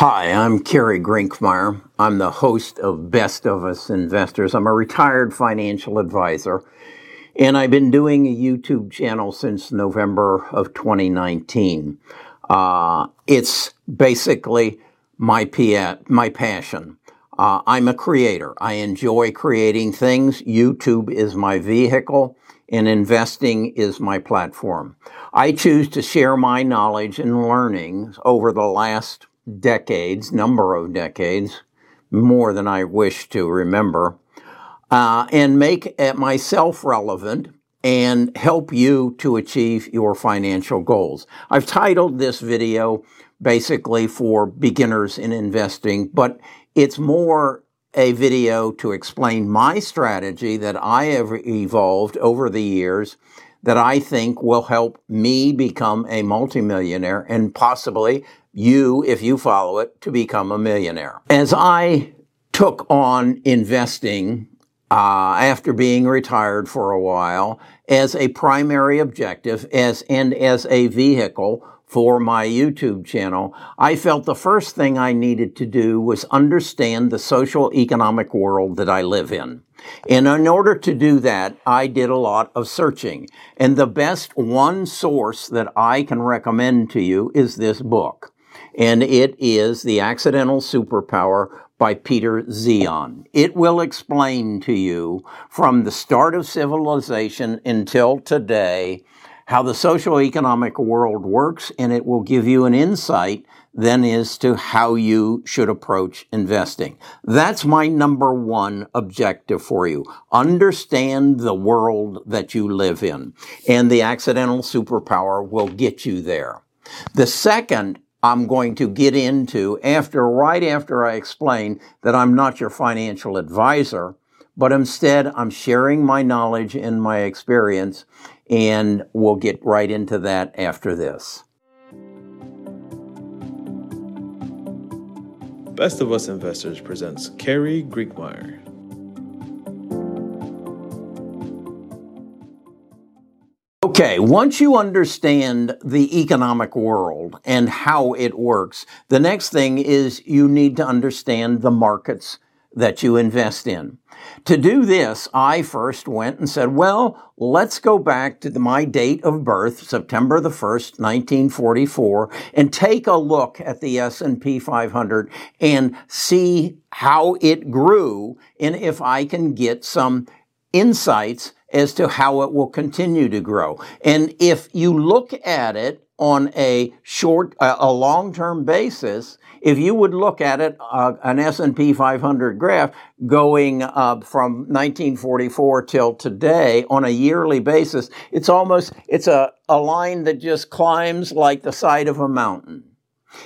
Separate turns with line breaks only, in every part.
Hi, I'm Kerry Grinkmeyer. I'm the host of Best of Us Investors. I'm a retired financial advisor, and I've been doing a YouTube channel since November of 2019. Uh, it's basically my, pia- my passion. Uh, I'm a creator. I enjoy creating things. YouTube is my vehicle and investing is my platform. I choose to share my knowledge and learnings over the last decades, number of decades, more than I wish to remember, uh, and make myself relevant and help you to achieve your financial goals. I've titled this video basically for beginners in investing, but it's more a video to explain my strategy that I have evolved over the years that I think will help me become a multimillionaire and possibly you, if you follow it, to become a millionaire. As I took on investing uh, after being retired for a while as a primary objective as and as a vehicle for my YouTube channel, I felt the first thing I needed to do was understand the social economic world that I live in. And in order to do that, I did a lot of searching. And the best one source that I can recommend to you is this book and it is The Accidental Superpower by Peter Zeihan. It will explain to you from the start of civilization until today how the social economic world works, and it will give you an insight then as to how you should approach investing. That's my number one objective for you. Understand the world that you live in, and the accidental superpower will get you there. The second I'm going to get into after, right after I explain that I'm not your financial advisor, but instead I'm sharing my knowledge and my experience, and we'll get right into that after this.
Best of Us Investors presents Kerry Grinkmeyer.
Okay, once you understand the economic world and how it works, the next thing is you need to understand the markets that you invest in. To do this, I first went and said, well, let's go back to the, my date of birth, September the 1st, 1944, and take a look at the S&P 500 and see how it grew and if I can get some insights as to how it will continue to grow. And if you look at it on a short, uh, a long-term basis, if you would look at it, uh, an S&P 500 graph going uh, from 1944 till today on a yearly basis, it's almost, it's a, a line that just climbs like the side of a mountain.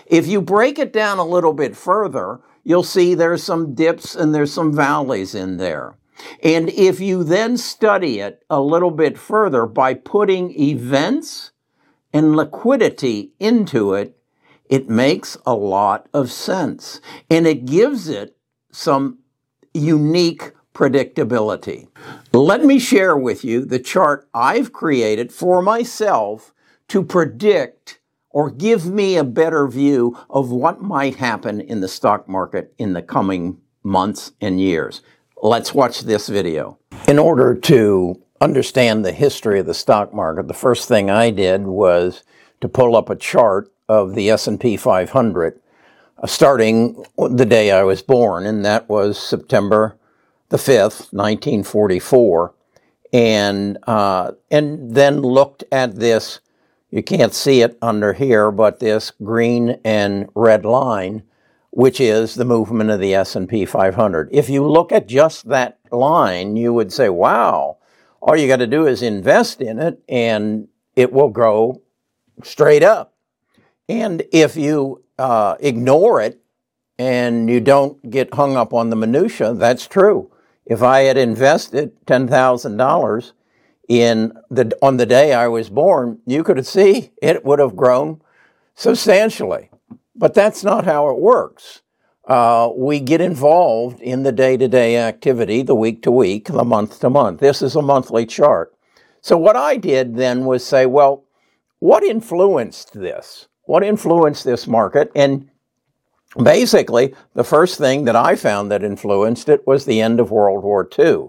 If you break it down a little bit further, you'll see there's some dips and there's some valleys in there. And if you then study it a little bit further by putting events and liquidity into it, it makes a lot of sense. And it gives it some unique predictability. Let me share with you the chart I've created for myself to predict or give me a better view of what might happen in the stock market in the coming months and years. Let's watch this video. In order to understand the history of the stock market, the first thing I did was to pull up a chart of the S&P 500 uh, starting the day I was born, and that was September the 5th, 1944, and, uh, and then looked at this, you can't see it under here, but this green and red line which is the movement of the S&P 500. If you look at just that line, you would say, wow, all you got to do is invest in it and it will grow straight up. And if you uh, ignore it and you don't get hung up on the minutia, that's true. If I had invested $10,000 in the, on the day I was born, you could see it would have grown substantially. But that's not how it works. Uh, we get involved in the day to day activity, the week to week, the month to month. This is a monthly chart. So, what I did then was say, well, what influenced this? What influenced this market? And basically, the first thing that I found that influenced it was the end of World War II.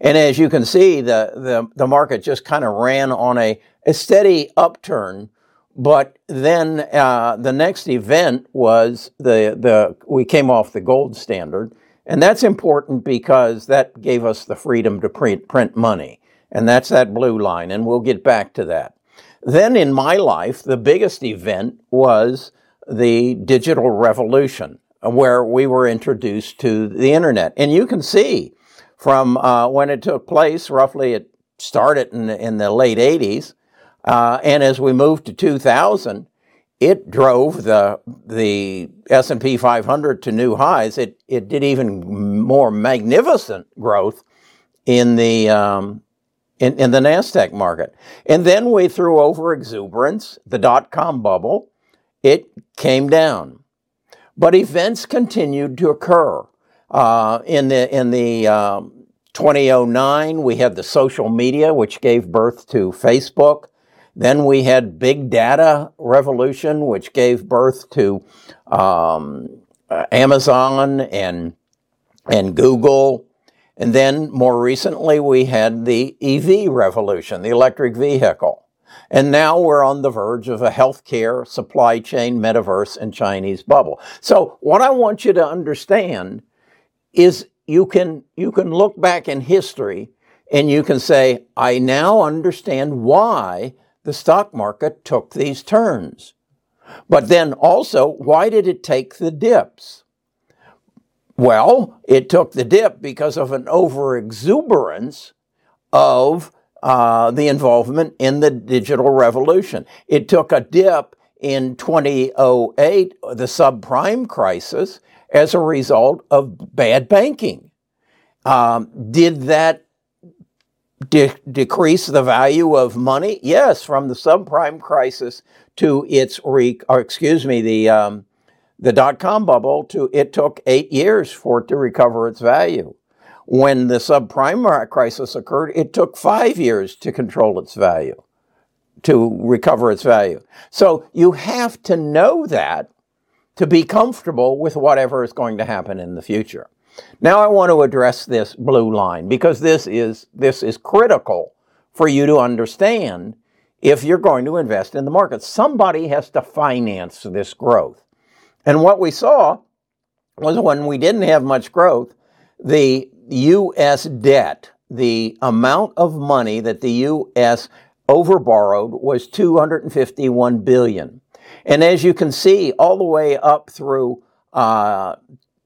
And as you can see, the, the, the market just kind of ran on a, a steady upturn. But then uh, the next event was the, the we came off the gold standard, and that's important because that gave us the freedom to print, print money, and that's that blue line, and we'll get back to that. Then in my life, the biggest event was the digital revolution, where we were introduced to the internet. And you can see from uh, when it took place, roughly it started in in the late 80s, uh, and as we moved to 2000, it drove the the S&P 500 to new highs. It it did even more magnificent growth in the um, in, in the Nasdaq market, and then we threw over exuberance, the dot com bubble, it came down. But events continued to occur. Uh, in the, in the um, 2009, we had the social media, which gave birth to Facebook. Then we had big data revolution, which gave birth to um, Amazon and and Google. And then more recently, we had the EV revolution, the electric vehicle. And now we're on the verge of a healthcare, supply chain, metaverse, and Chinese bubble. So what I want you to understand is you can, you can look back in history and you can say, I now understand why the stock market took these turns. But then also, why did it take the dips? Well, it took the dip because of an overexuberance of uh, the involvement in the digital revolution. It took a dip in 2008, the subprime crisis, as a result of bad banking. Um, did that de- decrease the value of money? Yes, from the subprime crisis to its re- or excuse me, the um, the dot com bubble to it took eight years for it to recover its value. When the subprime crisis occurred, it took five years to control its value, to recover its value. So you have to know that to be comfortable with whatever is going to happen in the future. Now I want to address this blue line because this is, this is critical for you to understand if you're going to invest in the market. Somebody has to finance this growth. And what we saw was when we didn't have much growth, the U.S. debt, the amount of money that the U.S. overborrowed was 251 billion. And as you can see, all the way up through uh,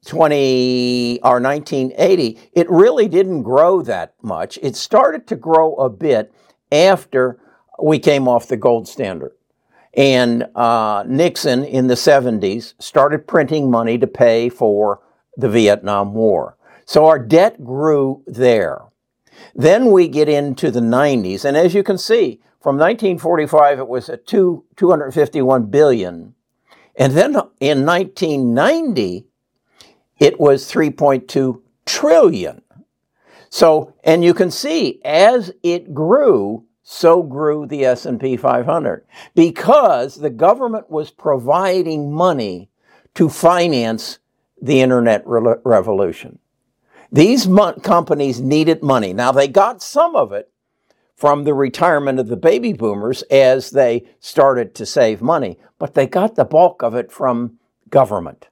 20 or 1980, it really didn't grow that much. It started to grow a bit after we came off the gold standard. And uh, Nixon in the 70s started printing money to pay for the Vietnam War. So our debt grew there. Then we get into the 90s, and as you can see, from 1945 it was at two, 251 billion. And then in 1990, it was 3.2 trillion. So, and you can see as it grew, so grew the S&P 500 because the government was providing money to finance the internet re- revolution. These companies needed money. Now, they got some of it from the retirement of the baby boomers as they started to save money, but they got the bulk of it from government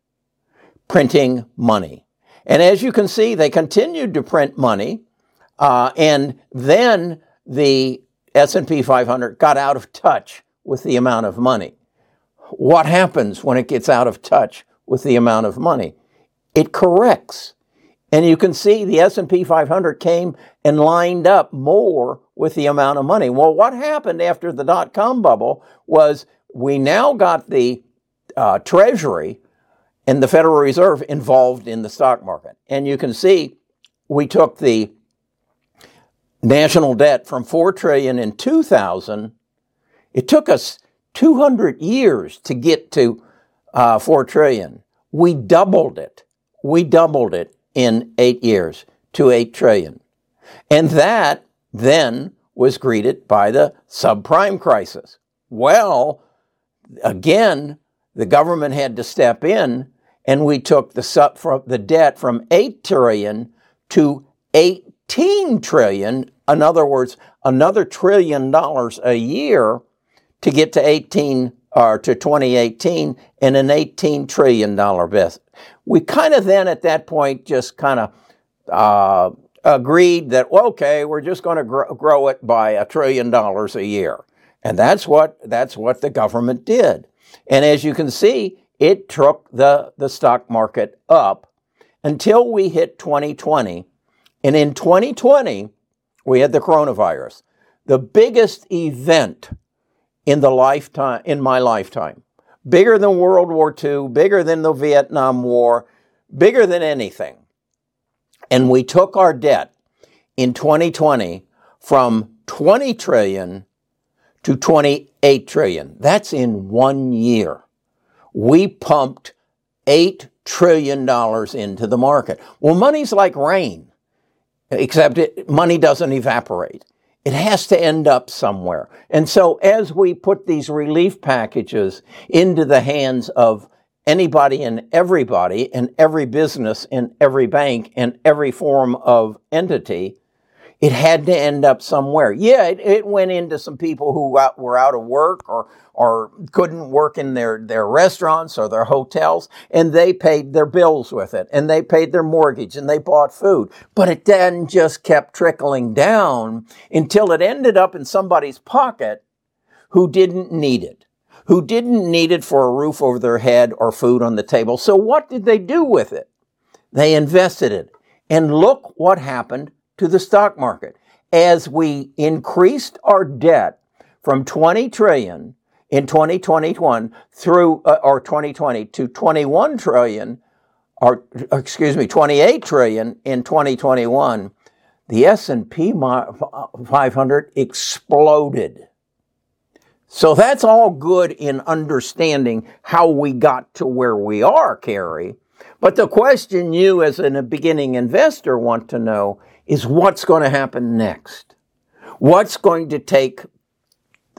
printing money. And as you can see, they continued to print money, uh, and then the S&P 500 got out of touch with the amount of money. What happens when it gets out of touch with the amount of money? It corrects. And you can see the S&P 500 came and lined up more with the amount of money. Well, what happened after the dot-com bubble was we now got the uh, Treasury and the Federal Reserve involved in the stock market. And you can see we took the national debt from 4 trillion in 2000. It took us 200 years to get to uh, 4 trillion. We doubled it. We doubled it in eight years to 8 trillion. And that then was greeted by the subprime crisis. Well, again, the government had to step in and we took the sub the debt from 8 trillion to 18 trillion. In other words, another trillion dollars a year to get to 18 or to 2018 and an 18 trillion dollar business. We kind of then at that point just kind of uh, agreed that okay, we're just going to grow, grow it by a trillion dollars a year, and that's what that's what the government did. And as you can see, it took the the stock market up until we hit 2020, and in 2020 we had the coronavirus, the biggest event in the lifetime in my lifetime, bigger than World War II, bigger than the Vietnam War, bigger than anything. And we took our debt in 2020 from 20 trillion to 28 trillion. That's in one year. We pumped $8 trillion into the market. Well, money's like rain, except it, money doesn't evaporate. It has to end up somewhere. And so as we put these relief packages into the hands of anybody and everybody and every business and every bank and every form of entity, it had to end up somewhere. Yeah, it, it went into some people who were out of work or or couldn't work in their, their restaurants or their hotels, and they paid their bills with it, and they paid their mortgage, and they bought food. But it then just kept trickling down until it ended up in somebody's pocket who didn't need it who didn't need it for a roof over their head or food on the table. So what did they do with it? They invested it. And look what happened to the stock market. As we increased our debt from 20 trillion in 2021 through, uh, or 2020 to 21 trillion, or excuse me, 28 trillion in 2021, the S&P 500 exploded. So that's all good in understanding how we got to where we are, Kerry. But the question you as a beginning investor want to know is what's going to happen next? What's going to take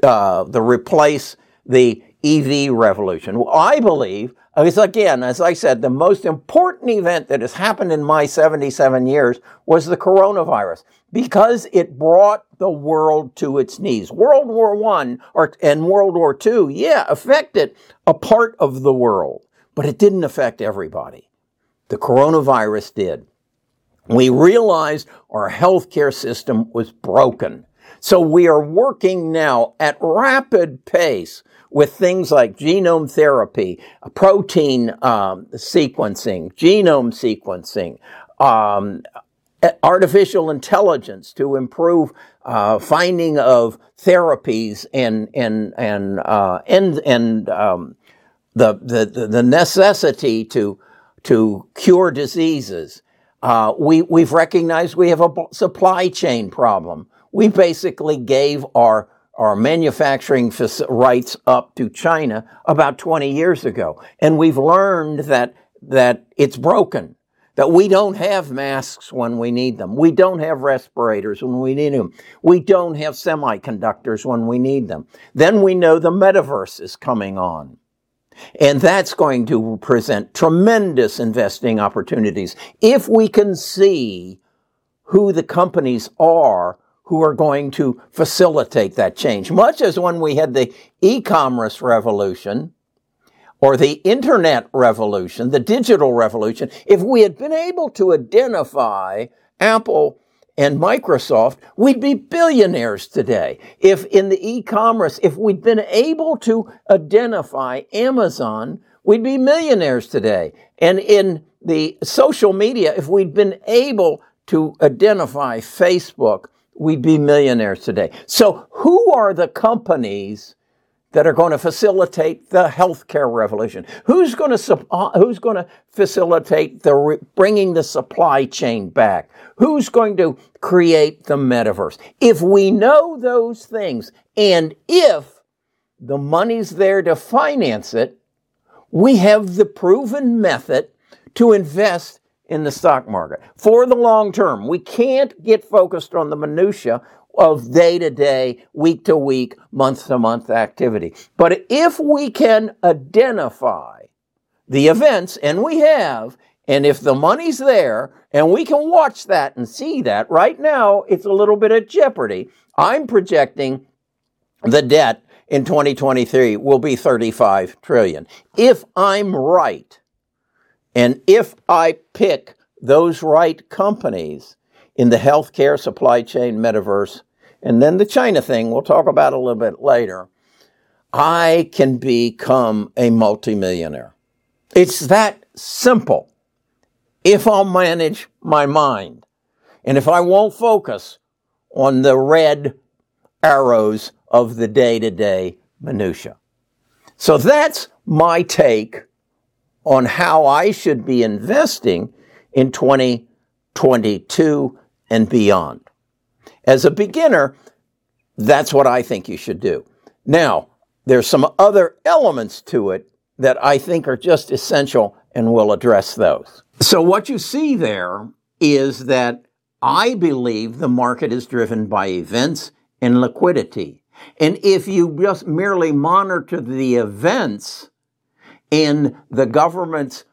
uh, the replace the EV revolution? I believe, because again, as I said, the most important event that has happened in my 77 years was the coronavirus because it brought the world to its knees. World War One or and World War Two, yeah, affected a part of the world, but it didn't affect everybody. The coronavirus did. We realized our healthcare system was broken. So we are working now at rapid pace with things like genome therapy, protein um, sequencing, genome sequencing, um, artificial intelligence to improve uh, finding of therapies and and and uh, and and um, the, the the necessity to to cure diseases. Uh, we we've recognized we have a supply chain problem. We basically gave our our manufacturing rights up to China about 20 years ago, and we've learned that that it's broken that we don't have masks when we need them. We don't have respirators when we need them. We don't have semiconductors when we need them. Then we know the metaverse is coming on. And that's going to present tremendous investing opportunities if we can see who the companies are who are going to facilitate that change. Much as when we had the e-commerce revolution, or the internet revolution, the digital revolution, if we had been able to identify Apple and Microsoft, we'd be billionaires today. If in the e-commerce, if we'd been able to identify Amazon, we'd be millionaires today. And in the social media, if we'd been able to identify Facebook, we'd be millionaires today. So who are the companies that are going to facilitate the healthcare revolution? Who's going to uh, who's going to facilitate the bringing the supply chain back? Who's going to create the metaverse? If we know those things, and if the money's there to finance it, we have the proven method to invest in the stock market for the long term. We can't get focused on the minutia of day to day, week to week, month to month activity. But if we can identify the events, and we have, and if the money's there and we can watch that and see that, right now it's a little bit of jeopardy. I'm projecting the debt in 2023 will be 35 trillion. If I'm right, and if I pick those right companies in the healthcare supply chain metaverse, and then the China thing we'll talk about a little bit later, I can become a multimillionaire. It's that simple. If I'll manage my mind and if I won't focus on the red arrows of the day to day minutia. So that's my take on how I should be investing in 2022 and beyond. As a beginner, that's what I think you should do. Now, there's some other elements to it that I think are just essential and we'll address those. So what you see there is that I believe the market is driven by events and liquidity. And if you just merely monitor the events in the government's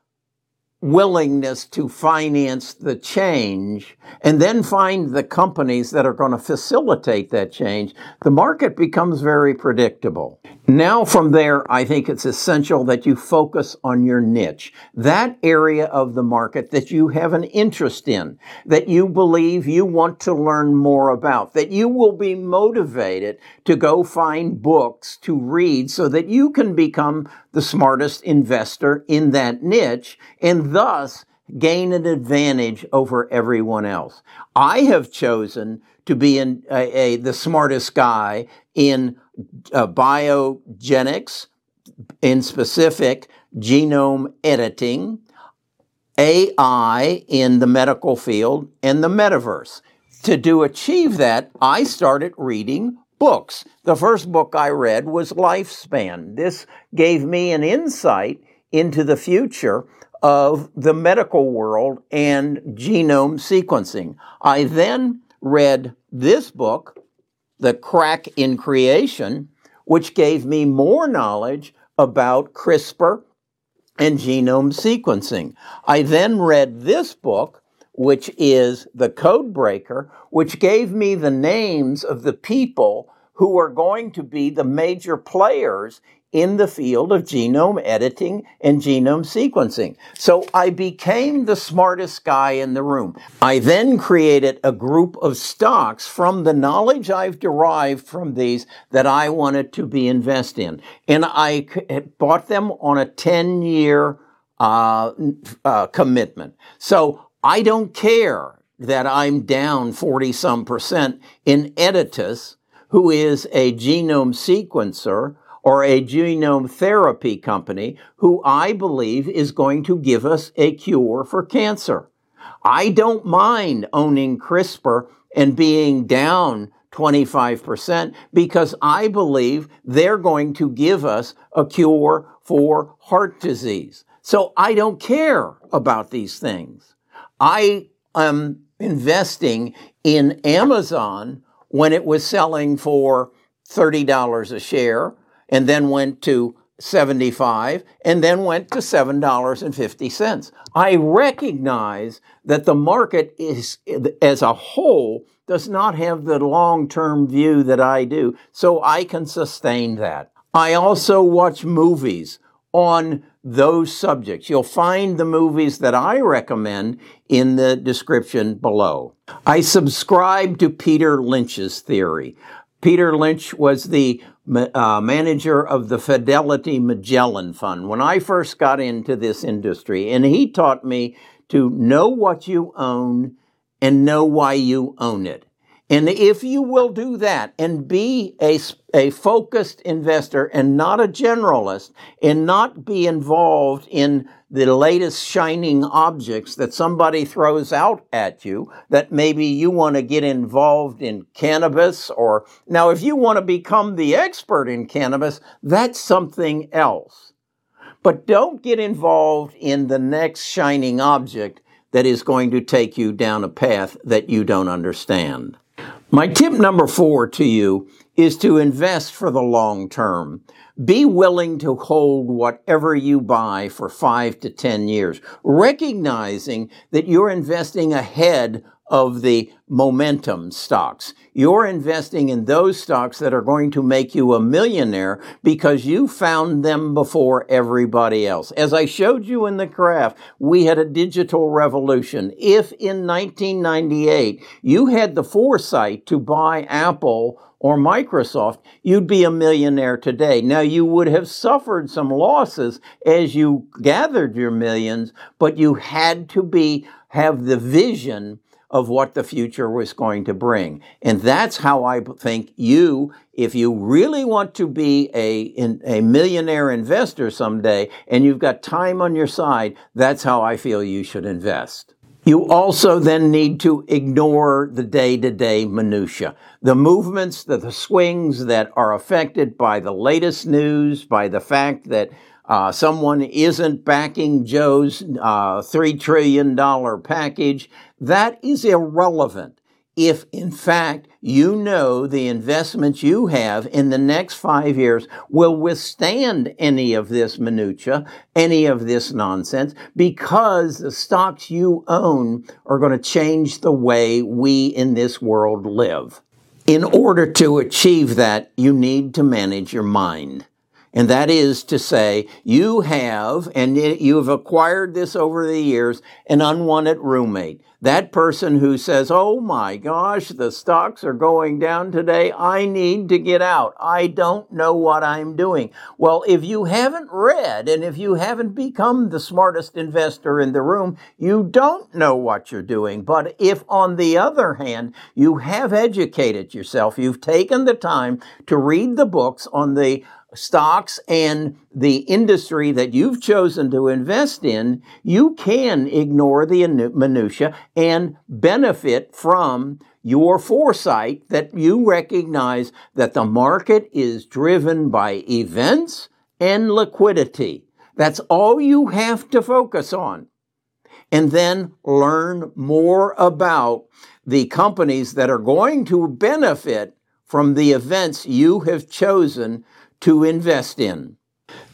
willingness to finance the change and then find the companies that are going to facilitate that change, the market becomes very predictable. Now, from there, I think it's essential that you focus on your niche, that area of the market that you have an interest in, that you believe you want to learn more about, that you will be motivated to go find books to read so that you can become the smartest investor in that niche and thus gain an advantage over everyone else. I have chosen to be in a, a the smartest guy in uh, biogenics, in specific, genome editing, AI in the medical field, and the metaverse. To do achieve that, I started reading books. The first book I read was Lifespan. This gave me an insight into the future of the medical world and genome sequencing. I then read this book, the crack in creation, which gave me more knowledge about CRISPR and genome sequencing. I then read this book, which is The Code Breaker, which gave me the names of the people who are going to be the major players in the field of genome editing and genome sequencing. So I became the smartest guy in the room. I then created a group of stocks from the knowledge I've derived from these that I wanted to be invested in. And I bought them on a 10 year uh, uh, commitment. So I don't care that I'm down 40 some percent in Editas, who is a genome sequencer or a genome therapy company who I believe is going to give us a cure for cancer. I don't mind owning CRISPR and being down 25% because I believe they're going to give us a cure for heart disease. So I don't care about these things. I am investing in Amazon when it was selling for $30 a share and then went to 75 and then went to $7.50. I recognize that the market is as a whole does not have the long-term view that I do, so I can sustain that. I also watch movies on those subjects. You'll find the movies that I recommend in the description below. I subscribe to Peter Lynch's theory. Peter Lynch was the uh, manager of the Fidelity Magellan Fund when I first got into this industry, and he taught me to know what you own and know why you own it. And if you will do that and be a, a focused investor and not a generalist and not be involved in the latest shining objects that somebody throws out at you, that maybe you want to get involved in cannabis or now if you want to become the expert in cannabis, that's something else. But don't get involved in the next shining object that is going to take you down a path that you don't understand. My tip number four to you is to invest for the long term. Be willing to hold whatever you buy for five to 10 years, recognizing that you're investing ahead of the momentum stocks. You're investing in those stocks that are going to make you a millionaire because you found them before everybody else. As I showed you in the graph, we had a digital revolution. If in 1998 you had the foresight to buy Apple or Microsoft, you'd be a millionaire today. Now, you would have suffered some losses as you gathered your millions, but you had to be, have the vision of what the future was going to bring. And that's how I think you, if you really want to be a, a millionaire investor someday and you've got time on your side, that's how I feel you should invest. You also then need to ignore the day to day minutia. The movements, the, the swings that are affected by the latest news, by the fact that uh, someone isn't backing Joe's uh, $3 trillion package, that is irrelevant. If in fact you know the investments you have in the next five years will withstand any of this minutia, any of this nonsense, because the stocks you own are going to change the way we in this world live. In order to achieve that, you need to manage your mind. And that is to say, you have, and you have acquired this over the years, an unwanted roommate. That person who says, Oh my gosh, the stocks are going down today. I need to get out. I don't know what I'm doing. Well, if you haven't read and if you haven't become the smartest investor in the room, you don't know what you're doing. But if on the other hand, you have educated yourself, you've taken the time to read the books on the stocks and the industry that you've chosen to invest in, you can ignore the minutia and benefit from your foresight that you recognize that the market is driven by events and liquidity. That's all you have to focus on. And then learn more about the companies that are going to benefit from the events you have chosen to invest in.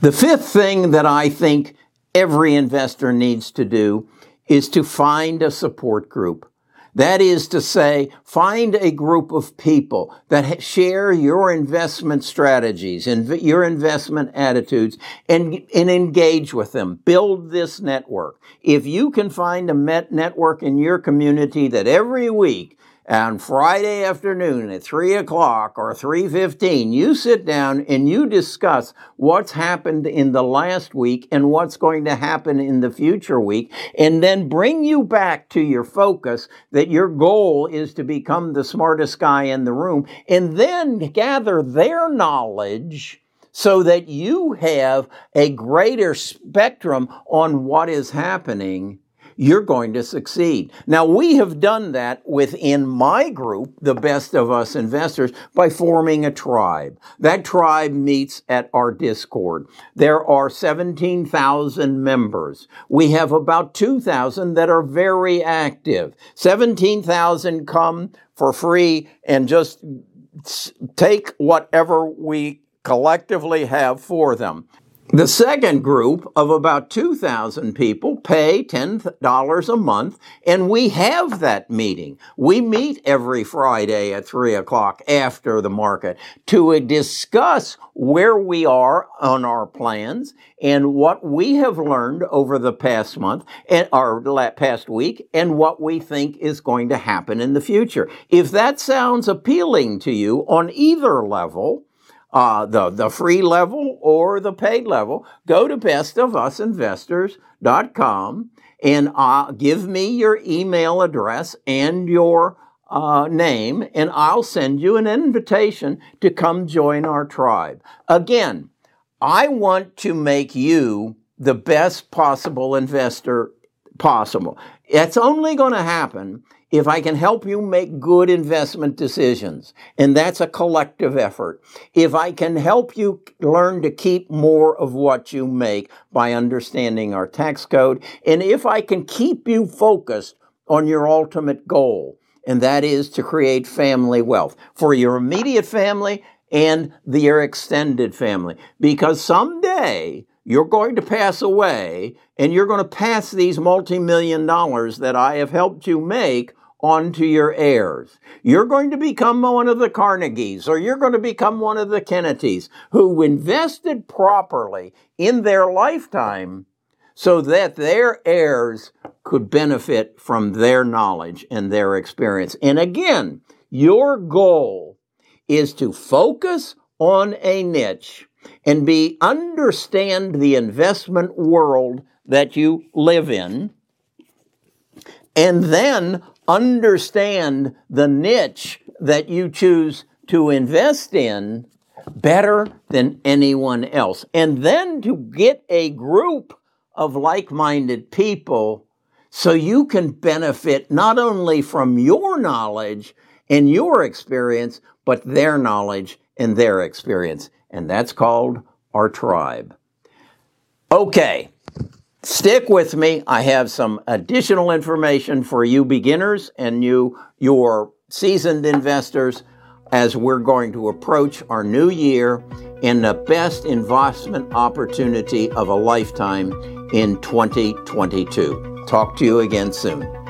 The fifth thing that I think every investor needs to do is to find a support group. That is to say, find a group of people that share your investment strategies and your investment attitudes and, and engage with them. Build this network. If you can find a network in your community that every week on Friday afternoon at 3 o'clock or 3.15, you sit down and you discuss what's happened in the last week and what's going to happen in the future week, and then bring you back to your focus that your goal is to become the smartest guy in the room, and then gather their knowledge so that you have a greater spectrum on what is happening you're going to succeed. Now, we have done that within my group, the best of us investors, by forming a tribe. That tribe meets at our Discord. There are 17,000 members. We have about 2,000 that are very active. 17,000 come for free and just take whatever we collectively have for them. The second group of about 2,000 people pay $10 a month, and we have that meeting. We meet every Friday at 3 o'clock after the market to discuss where we are on our plans and what we have learned over the past month and our past week and what we think is going to happen in the future. If that sounds appealing to you on either level, uh, the, the free level or the paid level, go to bestofusinvestors.com and uh, give me your email address and your uh, name, and I'll send you an invitation to come join our tribe. Again, I want to make you the best possible investor possible. It's only going to happen if I can help you make good investment decisions, and that's a collective effort, if I can help you learn to keep more of what you make by understanding our tax code, and if I can keep you focused on your ultimate goal, and that is to create family wealth for your immediate family and your extended family. Because someday you're going to pass away and you're going to pass these multi-million dollars that I have helped you make on to your heirs. You're going to become one of the Carnegies or you're going to become one of the Kennedys who invested properly in their lifetime so that their heirs could benefit from their knowledge and their experience. And again, your goal is to focus on a niche and be understand the investment world that you live in and then understand the niche that you choose to invest in better than anyone else. And then to get a group of like minded people so you can benefit not only from your knowledge and your experience, but their knowledge and their experience. And that's called our tribe. Okay, stick with me. I have some additional information for you beginners and you, your seasoned investors, as we're going to approach our new year in the best investment opportunity of a lifetime in 2022. Talk to you again soon.